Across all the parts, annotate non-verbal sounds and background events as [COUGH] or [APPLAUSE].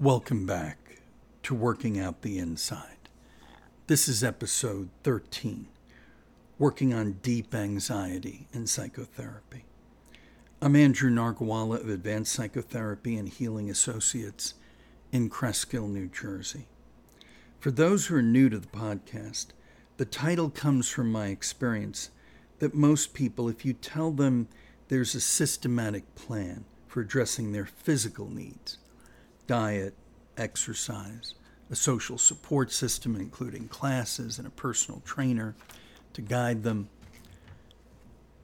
Welcome back to Working Out the Inside. This is episode 13 Working on Deep Anxiety in Psychotherapy. I'm Andrew Nargawala of Advanced Psychotherapy and Healing Associates in Cresskill, New Jersey. For those who are new to the podcast, the title comes from my experience that most people, if you tell them there's a systematic plan for addressing their physical needs, diet, exercise, a social support system, including classes and a personal trainer to guide them.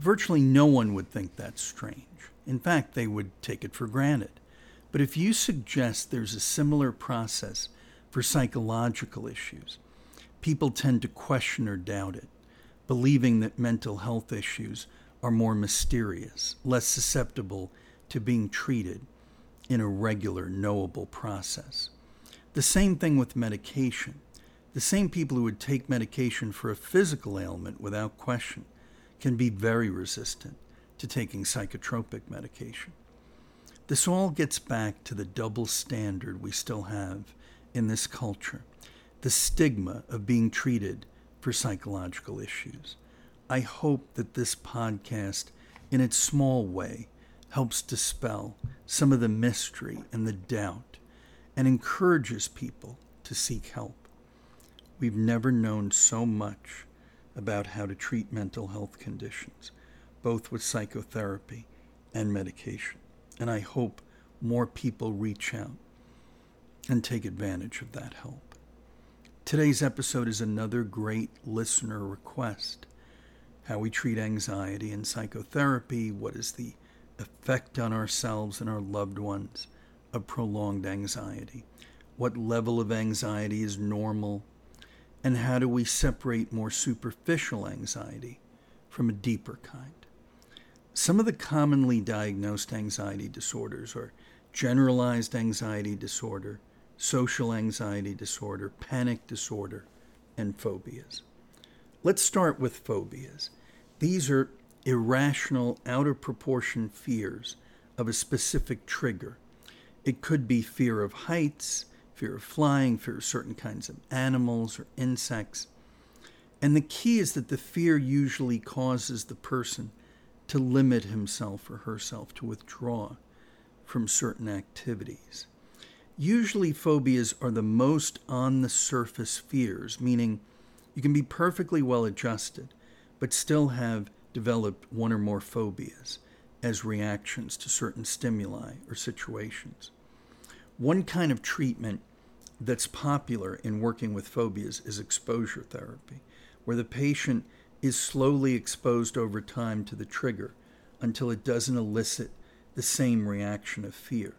Virtually no one would think that's strange. In fact, they would take it for granted. But if you suggest there's a similar process for psychological issues, people tend to question or doubt it, believing that mental health issues are more mysterious, less susceptible to being treated in a regular, knowable process. The same thing with medication. The same people who would take medication for a physical ailment without question can be very resistant to taking psychotropic medication. This all gets back to the double standard we still have in this culture the stigma of being treated for psychological issues. I hope that this podcast, in its small way, helps dispel some of the mystery and the doubt and encourages people to seek help. We've never known so much about how to treat mental health conditions, both with psychotherapy and medication. And I hope more people reach out and take advantage of that help. Today's episode is another great listener request how we treat anxiety in psychotherapy, what is the effect on ourselves and our loved ones of prolonged anxiety, what level of anxiety is normal, and how do we separate more superficial anxiety from a deeper kind. Some of the commonly diagnosed anxiety disorders are generalized anxiety disorder, social anxiety disorder, panic disorder, and phobias. Let's start with phobias. These are irrational, out of proportion fears of a specific trigger. It could be fear of heights, fear of flying, fear of certain kinds of animals or insects. And the key is that the fear usually causes the person to limit himself or herself, to withdraw from certain activities. Usually, phobias are the most on the surface fears, meaning you can be perfectly well adjusted, but still have developed one or more phobias as reactions to certain stimuli or situations. One kind of treatment that's popular in working with phobias is exposure therapy, where the patient is slowly exposed over time to the trigger until it doesn't elicit the same reaction of fear.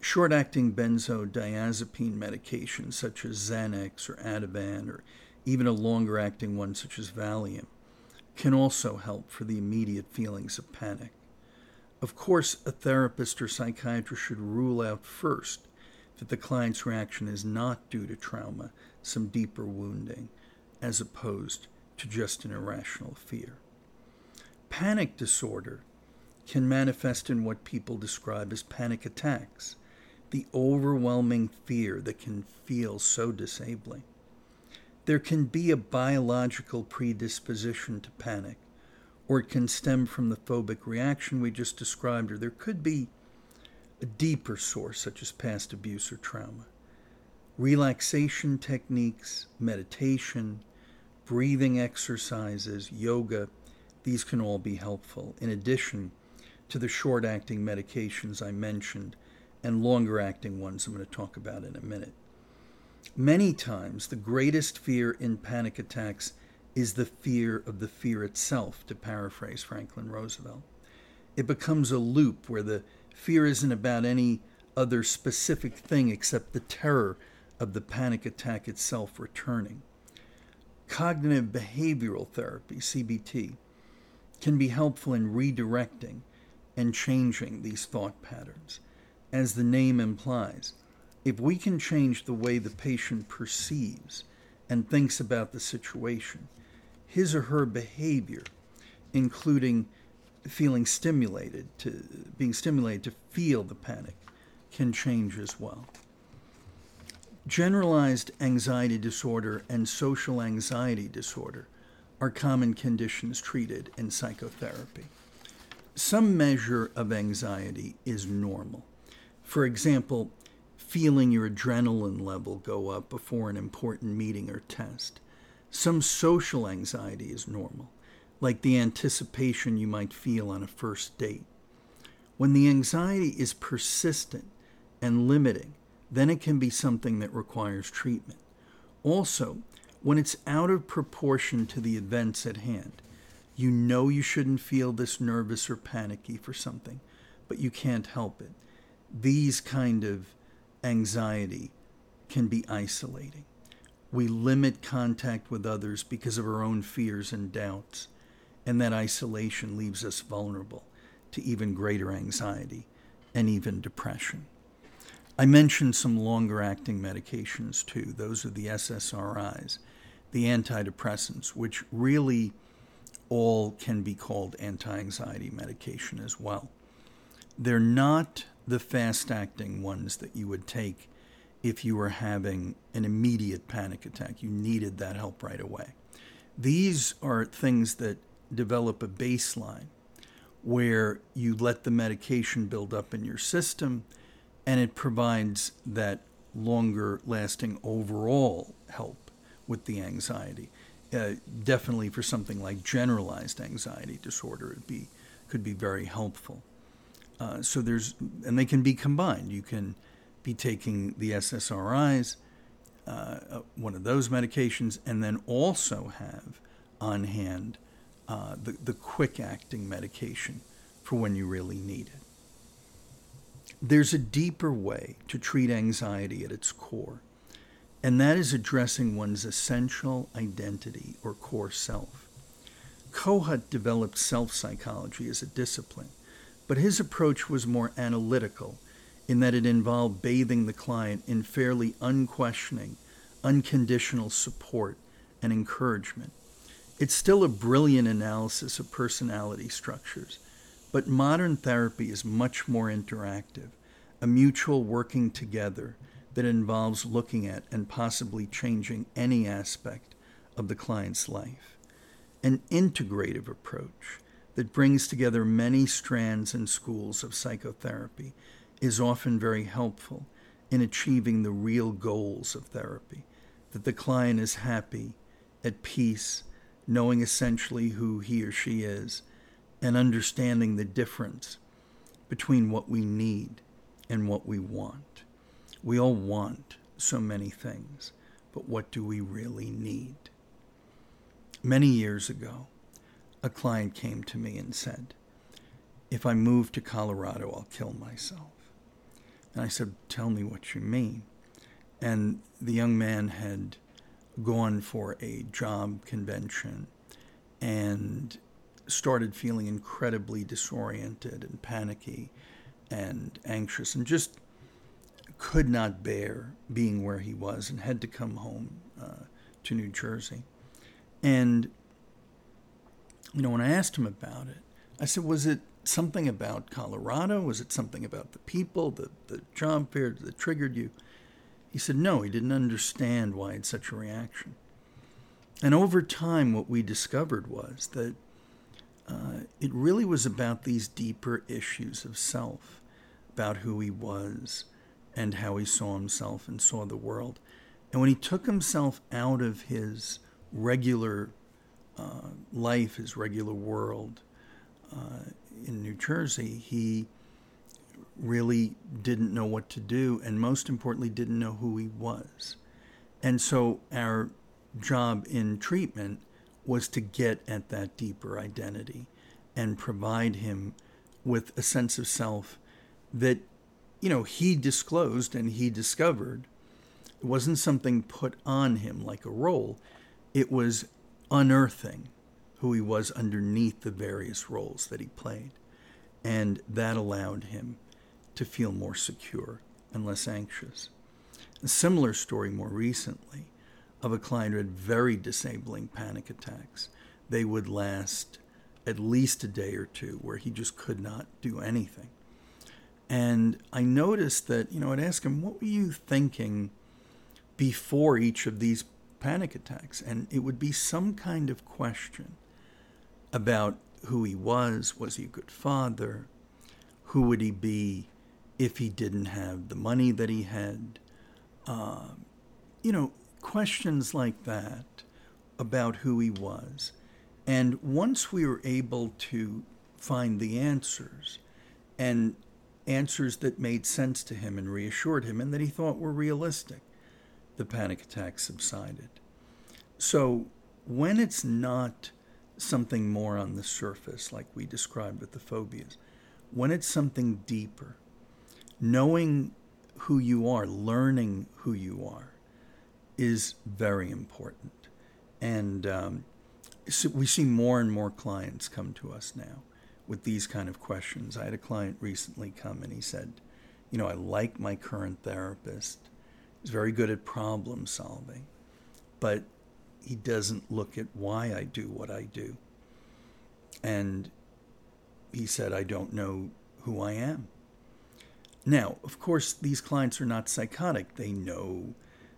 Short acting benzodiazepine medications such as Xanax or Ativan, or even a longer acting one such as Valium, can also help for the immediate feelings of panic. Of course, a therapist or psychiatrist should rule out first that the client's reaction is not due to trauma, some deeper wounding, as opposed to just an irrational fear. Panic disorder can manifest in what people describe as panic attacks, the overwhelming fear that can feel so disabling. There can be a biological predisposition to panic, or it can stem from the phobic reaction we just described, or there could be a deeper source, such as past abuse or trauma. Relaxation techniques, meditation, breathing exercises, yoga, these can all be helpful, in addition to the short acting medications I mentioned and longer acting ones I'm going to talk about in a minute. Many times, the greatest fear in panic attacks is the fear of the fear itself, to paraphrase Franklin Roosevelt. It becomes a loop where the fear isn't about any other specific thing except the terror of the panic attack itself returning. Cognitive behavioral therapy, CBT, can be helpful in redirecting and changing these thought patterns. As the name implies, if we can change the way the patient perceives and thinks about the situation, his or her behavior, including feeling stimulated to being stimulated to feel the panic, can change as well. Generalized anxiety disorder and social anxiety disorder are common conditions treated in psychotherapy. Some measure of anxiety is normal. For example, feeling your adrenaline level go up before an important meeting or test. Some social anxiety is normal, like the anticipation you might feel on a first date. When the anxiety is persistent and limiting, then it can be something that requires treatment. Also, when it's out of proportion to the events at hand, you know you shouldn't feel this nervous or panicky for something, but you can't help it. These kind of anxiety can be isolating. We limit contact with others because of our own fears and doubts, and that isolation leaves us vulnerable to even greater anxiety and even depression. I mentioned some longer acting medications too. Those are the SSRIs, the antidepressants, which really all can be called anti anxiety medication as well. They're not the fast acting ones that you would take if you were having an immediate panic attack. You needed that help right away. These are things that develop a baseline where you let the medication build up in your system and it provides that longer lasting overall help with the anxiety. Uh, definitely for something like generalized anxiety disorder, it be could be very helpful. Uh, so there's, and they can be combined. You can be taking the SSRIs, uh, uh, one of those medications, and then also have on hand uh, the, the quick acting medication for when you really need it. There's a deeper way to treat anxiety at its core, and that is addressing one's essential identity or core self. Kohut developed self psychology as a discipline, but his approach was more analytical in that it involved bathing the client in fairly unquestioning, unconditional support and encouragement. It's still a brilliant analysis of personality structures, but modern therapy is much more interactive, a mutual working together that involves looking at and possibly changing any aspect of the client's life. An integrative approach that brings together many strands and schools of psychotherapy is often very helpful in achieving the real goals of therapy that the client is happy, at peace, knowing essentially who he or she is and understanding the difference between what we need and what we want. We all want so many things, but what do we really need? Many years ago, a client came to me and said, If I move to Colorado, I'll kill myself. And I said, Tell me what you mean. And the young man had gone for a job convention and started feeling incredibly disoriented and panicky and anxious and just could not bear being where he was and had to come home uh, to New Jersey. And, you know, when I asked him about it, I said, was it something about Colorado? Was it something about the people, the, the job fair that triggered you? He said, no, he didn't understand why he had such a reaction. And over time, what we discovered was that uh, it really was about these deeper issues of self, about who he was and how he saw himself and saw the world. And when he took himself out of his regular uh, life, his regular world uh, in New Jersey, he really didn't know what to do, and most importantly, didn't know who he was. And so our job in treatment was to get at that deeper identity and provide him with a sense of self that you know he disclosed and he discovered it wasn't something put on him like a role it was unearthing who he was underneath the various roles that he played and that allowed him to feel more secure and less anxious a similar story more recently of a client who had very disabling panic attacks. They would last at least a day or two where he just could not do anything. And I noticed that, you know, I'd ask him, what were you thinking before each of these panic attacks. And it would be some kind of question about who he was. Was he a good father? Who would he be if he didn't have the money that he had? Uh, you know, questions like that about who he was. And once we were able to find the answers and answers that made sense to him and reassured him and that he thought were realistic, the panic attack subsided. So when it's not something more on the surface, like we described with the phobias, when it's something deeper, knowing who you are, learning who you are, is very important. And um, so we see more and more clients come to us now with these kind of questions. I had a client recently come and he said, You know, I like my current therapist. He's very good at problem solving, but he doesn't look at why I do what I do. And he said, I don't know who I am. Now, of course, these clients are not psychotic. They know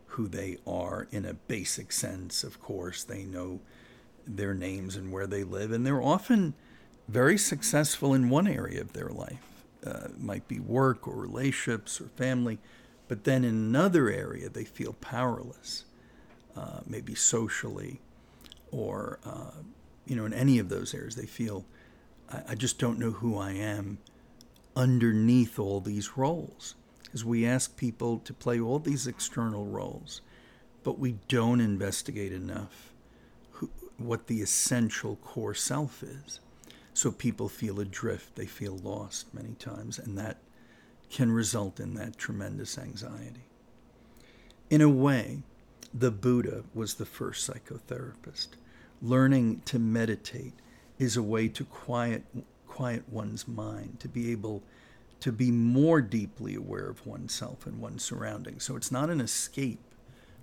who they are in a basic sense, of course. They know their names and where they live, and they're often very successful in one area of their life. Uh, might be work or relationships or family, but then in another area they feel powerless, uh, maybe socially, or uh, you know, in any of those areas they feel, I, I just don't know who I am underneath all these roles. Because we ask people to play all these external roles, but we don't investigate enough who, what the essential core self is. So people feel adrift, they feel lost many times, and that can result in that tremendous anxiety. In a way, the Buddha was the first psychotherapist. Learning to meditate is a way to quiet quiet one's mind, to be able to be more deeply aware of oneself and one's surroundings. So it's not an escape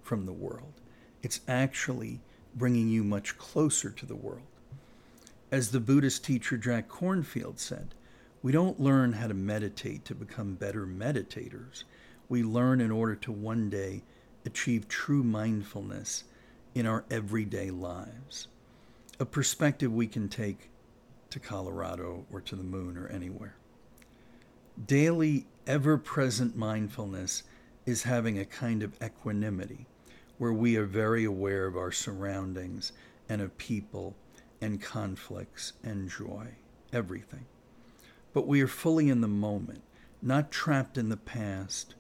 from the world. It's actually bringing you much closer to the world. As the Buddhist teacher Jack Kornfield said, we don't learn how to meditate to become better meditators. We learn in order to one day achieve true mindfulness in our everyday lives. A perspective we can take to Colorado or to the moon or anywhere. Daily, ever present mindfulness is having a kind of equanimity where we are very aware of our surroundings and of people and conflicts and joy, everything. But we are fully in the moment, not trapped in the past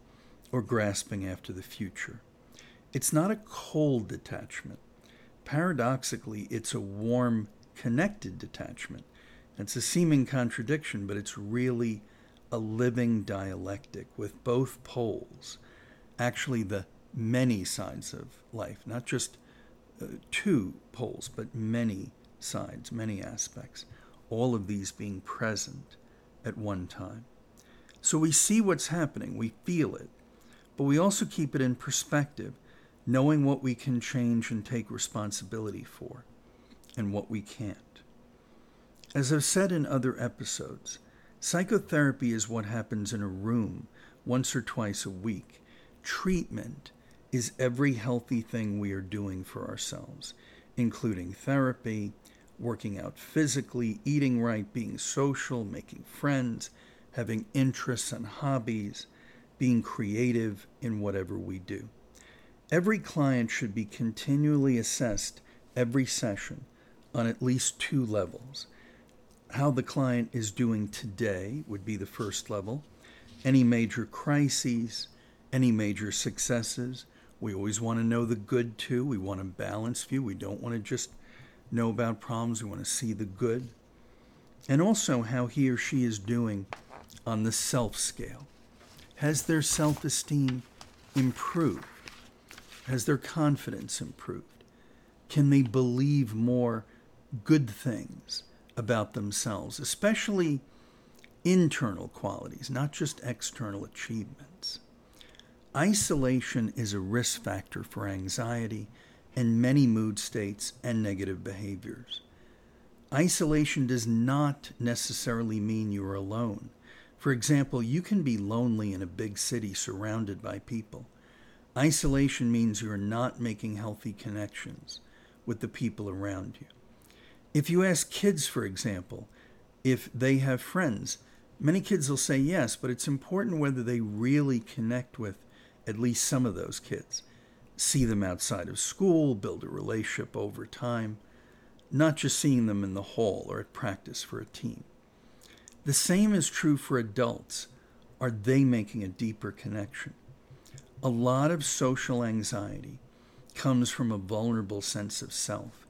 or grasping after the future. It's not a cold detachment. Paradoxically, it's a warm, connected detachment. It's a seeming contradiction, but it's really a living dialectic with both poles, actually, the many sides of life, not just uh, two poles, but many sides, many aspects, all of these being present at one time. So we see what's happening, we feel it, but we also keep it in perspective, knowing what we can change and take responsibility for, and what we can't. As I've said in other episodes, psychotherapy is what happens in a room once or twice a week. Treatment is every healthy thing we are doing for ourselves, including therapy, working out physically, eating right, being social, making friends, having interests and hobbies, being creative in whatever we do. Every client should be continually assessed every session on at least two levels. How the client is doing today would be the first level. Any major crises, any major successes. We always want to know the good too. We want a balanced view. We don't want to just know about problems, we want to see the good, and also how he or she is doing on the self scale. Has their self esteem improved? Has their confidence improved? Can they believe more good things about themselves, especially internal qualities, not just external achievements? Isolation is a risk factor for anxiety and many mood states and negative behaviors. Isolation does not necessarily mean you are alone. For example, you can be lonely in a big city surrounded by people, Isolation means you're not making healthy connections with the people around you. If you ask kids, for example, if they have friends, many kids will say yes, but it's important whether they really connect with at least some of those kids. See them outside of school, build a relationship over time, not just seeing them in the hall or at practice for a team. The same is true for adults. Are they making a deeper connection? A lot of social anxiety comes from a vulnerable sense of self.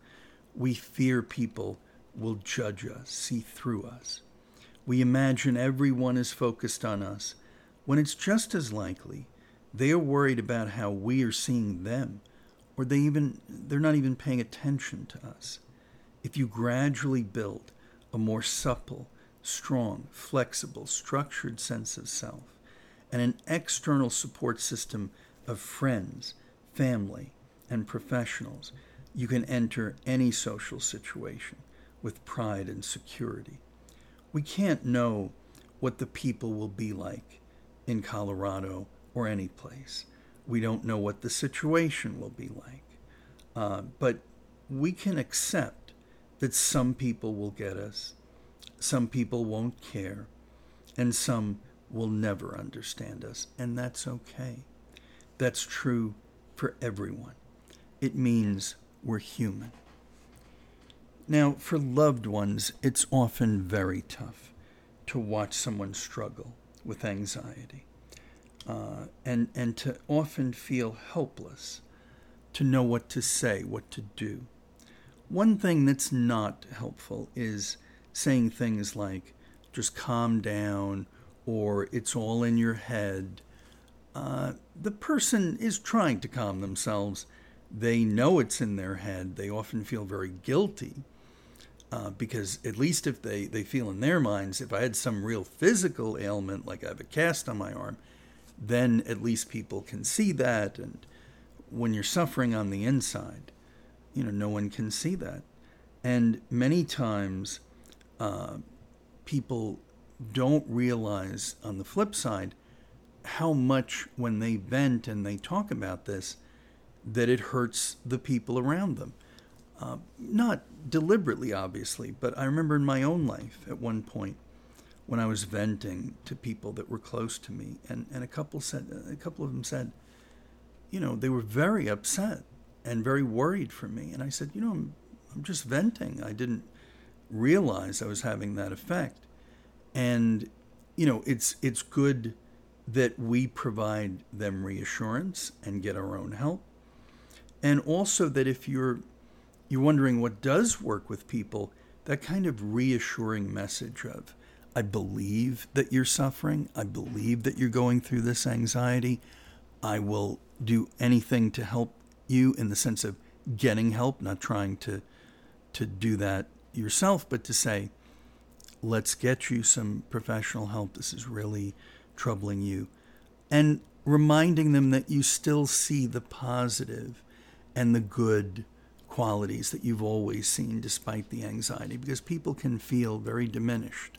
We fear people will judge us, see through us. We imagine everyone is focused on us when it's just as likely they are worried about how we are seeing them or they even they're not even paying attention to us. If you gradually build a more supple, strong, flexible, structured sense of self and an external support system of friends, family, and professionals, you can enter any social situation with pride and security. We can't know what the people will be like in Colorado or any place. We don't know what the situation will be like. Uh, but we can accept that some people will get us, some people won't care, and some will never understand us, and that's okay. That's true for everyone. It means we're human. Now, for loved ones, it's often very tough to watch someone struggle with anxiety uh, and, and to often feel helpless to know what to say, what to do. One thing that's not helpful is saying things like, just calm down, or it's all in your head. Uh, the person is trying to calm themselves. They know it's in their head. They often feel very guilty uh, because, at least if they, they feel in their minds, if I had some real physical ailment, like I have a cast on my arm, then at least people can see that. And when you're suffering on the inside, you know, no one can see that. And many times, uh, people don't realize on the flip side how much when they vent and they talk about this that it hurts the people around them uh, not deliberately obviously but i remember in my own life at one point when i was venting to people that were close to me and, and a couple said a couple of them said you know they were very upset and very worried for me. And i said you know i'm, I'm just venting. I didn't realize i was having that effect. And you know it's it's good that we provide them reassurance and get our own help. And also that if you're you're wondering what does work with people that kind of reassuring message of i believe that you're suffering i believe that you're going through this anxiety i will do anything to help you in the sense of getting help not trying to to do that yourself but to say let's get you some professional help. This is really troubling you. And reminding them that you still see the positive and the good qualities that you've always seen despite the anxiety, because people can feel very diminished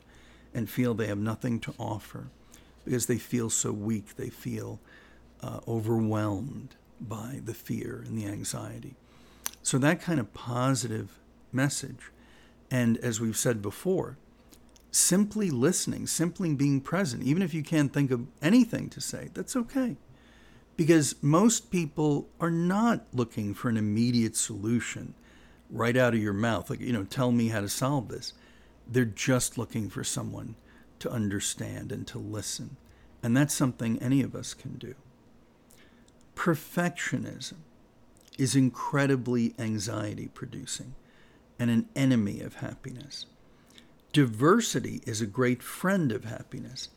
and feel they have nothing to offer because they feel so weak, they feel uh, overwhelmed by the fear and the anxiety. So, that kind of positive message, and as we've said before, simply listening, simply being present, even if you can't think of anything to say, that's okay. Because most people are not looking for an immediate solution right out of your mouth, like, you know, tell me how to solve this. They're just looking for someone to understand and to listen. And that's something any of us can do. Perfectionism is incredibly anxiety producing and an enemy of happiness. Diversity is a great friend of happiness.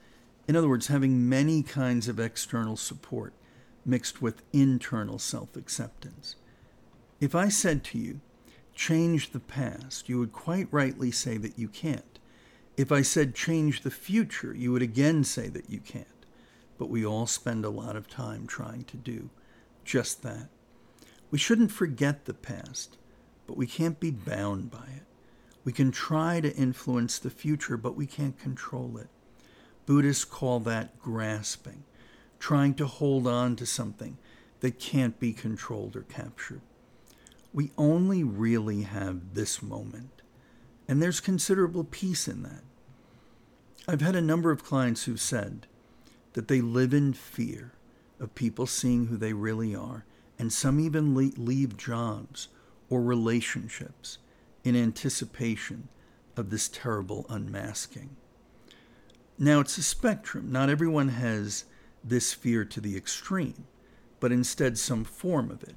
In other words, having many kinds of external support mixed with internal self acceptance. If I said to you, change the past, you would quite rightly say that you can't. If I said change the future, you would again say that you can't. But we all spend a lot of time trying to do just that. We shouldn't forget the past, but we can't be bound by it. We can try to influence the future, but we can't control it. Buddhists call that grasping, trying to hold on to something that can't be controlled or captured. We only really have this moment, and there's considerable peace in that. I've had a number of clients who've said that they live in fear of people seeing who they really are, and some even leave jobs or relationships in anticipation of this terrible unmasking. Now, it's a spectrum. Not everyone has this fear to the extreme, but instead some form of it.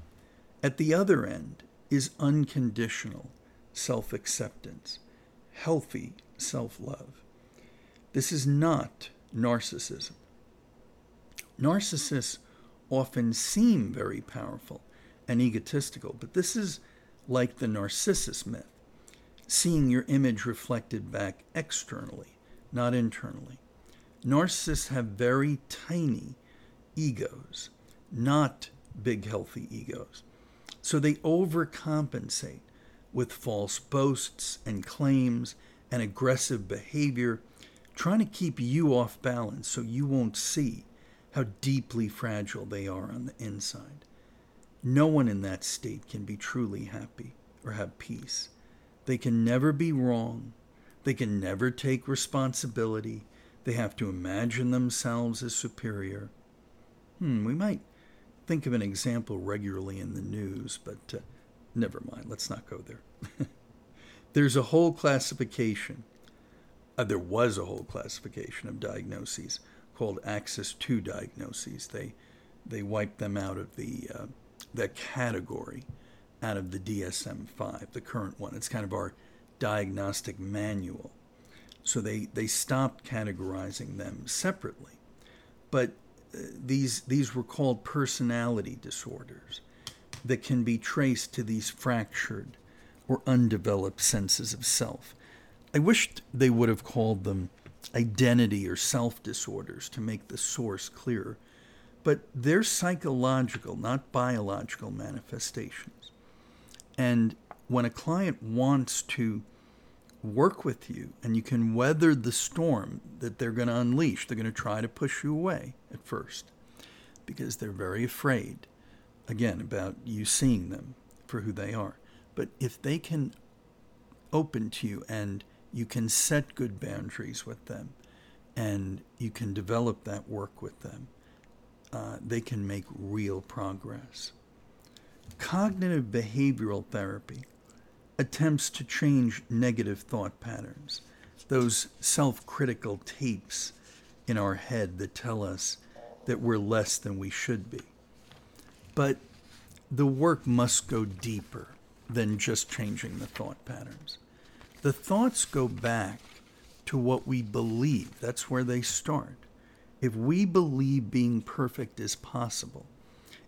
At the other end is unconditional self acceptance, healthy self love. This is not narcissism. Narcissists often seem very powerful and egotistical, but this is like the Narcissus myth seeing your image reflected back externally, not internally. Narcissists have very tiny egos, not big, healthy egos. So they overcompensate with false boasts and claims and aggressive behavior, trying to keep you off balance so you won't see how deeply fragile they are on the inside. No one in that state can be truly happy or have peace. They can never be wrong. They can never take responsibility. They have to imagine themselves as superior. Hmm, we might think of an example regularly in the news, but uh, never mind. Let's not go there. [LAUGHS] There's a whole classification. Uh, there was a whole classification of diagnoses called Axis II diagnoses. They they wiped them out of the uh, that category out of the DSM-5, the current one. It's kind of our diagnostic manual. So they, they stopped categorizing them separately. But these, these were called personality disorders that can be traced to these fractured or undeveloped senses of self. I wished they would have called them identity or self disorders to make the source clearer, but they're psychological, not biological manifestations. And when a client wants to work with you and you can weather the storm that they're going to unleash, they're going to try to push you away at first because they're very afraid, again, about you seeing them for who they are. But if they can open to you and you can set good boundaries with them and you can develop that work with them, uh, they can make real progress. Cognitive behavioral therapy attempts to change negative thought patterns, those self critical tapes in our head that tell us that we're less than we should be. But the work must go deeper than just changing the thought patterns. The thoughts go back to what we believe, that's where they start. If we believe being perfect is possible,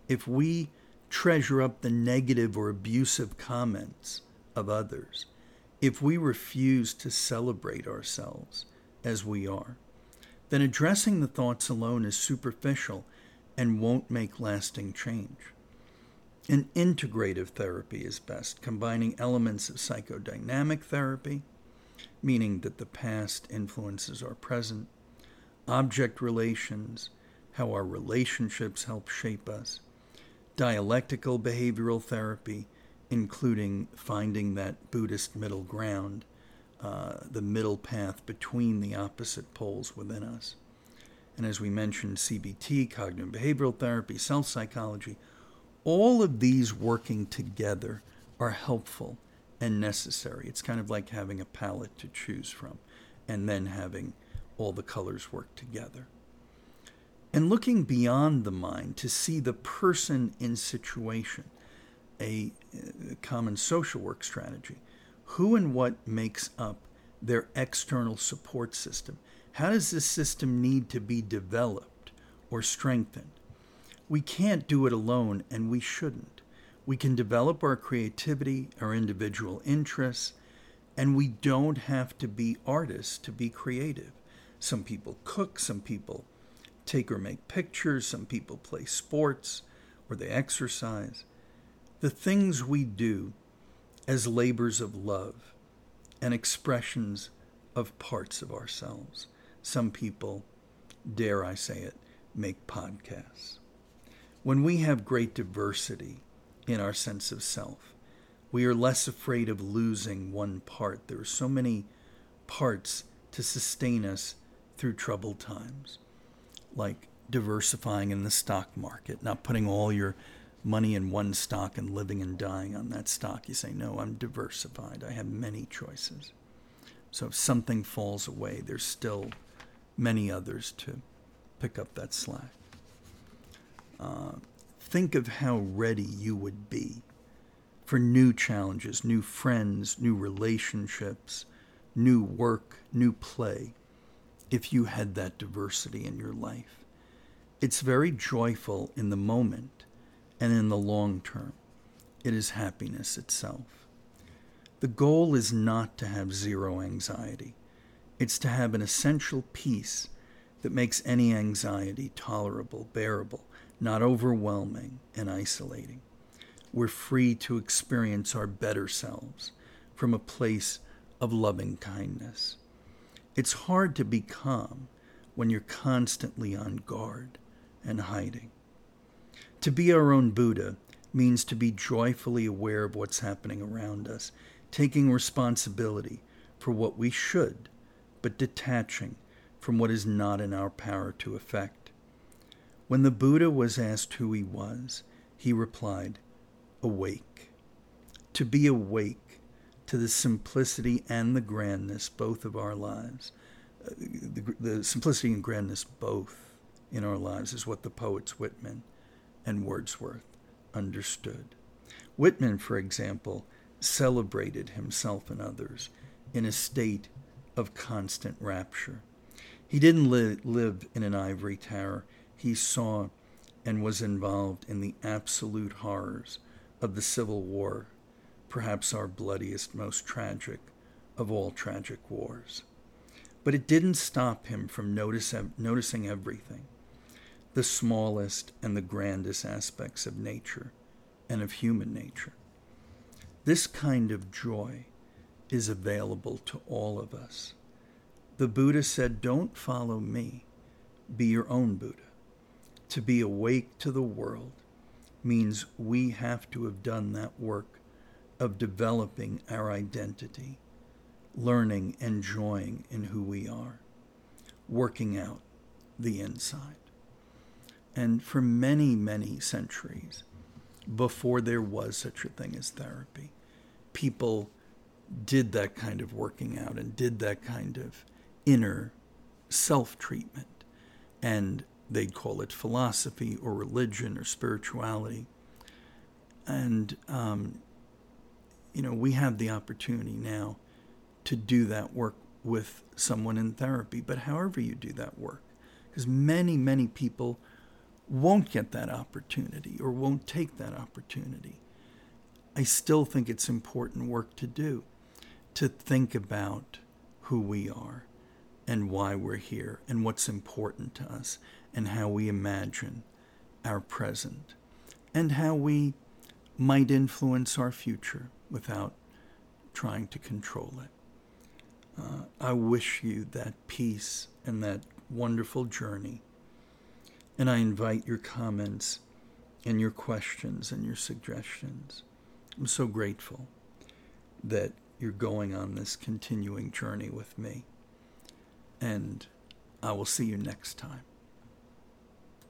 if we treasure up the negative or abusive comments of others, if we refuse to celebrate ourselves as we are, then addressing the thoughts alone is superficial and won't make lasting change. An integrative therapy is best, combining elements of psychodynamic therapy, meaning that the past influences our present, object relations, how our relationships help shape us, dialectical behavioral therapy, including finding that Buddhist middle ground, uh, the middle path between the opposite poles within us. And as we mentioned, CBT, cognitive behavioral therapy, self psychology, all of these working together are helpful and necessary. It's kind of like having a palette to choose from and then having all the colors work together and looking beyond the mind to see the person in situation, a, a common social work strategy. Who and what makes up their external support system? How does this system need to be developed or strengthened? We can't do it alone, and we shouldn't. We can develop our creativity, our individual interests, and we don't have to be artists to be creative. Some people cook, some people take or make pictures, some people play sports or they exercise. The things we do as labors of love and expressions of parts of ourselves. Some people, dare I say it, make podcasts. When we have great diversity in our sense of self, we are less afraid of losing one part. There are so many parts to sustain us through troubled times, like diversifying in the stock market, not putting all your money in one stock and living and dying on that stock. You say, No, I'm diversified. I have many choices. So if something falls away, there's still many others to pick up that slack. Uh, think of how ready you would be for new challenges, new friends, new relationships, new work, new play, if you had that diversity in your life. It's very joyful in the moment and in the long term. It is happiness itself. The goal is not to have zero anxiety. It's to have an essential peace that makes any anxiety tolerable, bearable, not overwhelming and isolating. We're free to experience our better selves from a place of loving kindness. It's hard to be calm when you're constantly on guard and hiding. To be our own Buddha means to be joyfully aware of what's happening around us, taking responsibility for what we should, but detaching from what is not in our power to affect. When the Buddha was asked who he was, he replied, Awake. To be awake to the simplicity and the grandness both of our lives. Uh, the, the, simplicity and grandness both in our lives is what the poets Whitman and Wordsworth understood. Whitman, for example, celebrated himself and others in a state of constant rapture. He didn't li- live in an ivory tower. He saw and was involved in the absolute horrors of the Civil War, perhaps our bloodiest, most tragic of all tragic wars. But it didn't stop him from notice, noticing everything the smallest and the grandest aspects of nature and of human nature. This kind of joy is available to all of us. The Buddha said, Don't follow me, be your own Buddha. To be awake to the world means we have to have done that work of developing our identity, learning, and enjoying in who we are, working out the inside. And for many, many centuries, before there was such a thing as therapy, people did that kind of working out and did that kind of inner self treatment. And they'd call it philosophy or religion or spirituality. And, um, you know, we have the opportunity now to do that work with someone in therapy, but however you do that work, because many, many people won't get that opportunity or won't take that opportunity. I still think it's important work to do to think about who we are and why we're here and what's important to us and how we imagine our present and how we might influence our future without trying to control it. Uh, I wish you that peace and that wonderful journey and I invite your comments and your questions and your suggestions. I'm so grateful that you're going on this continuing journey with me. And I will see you next time.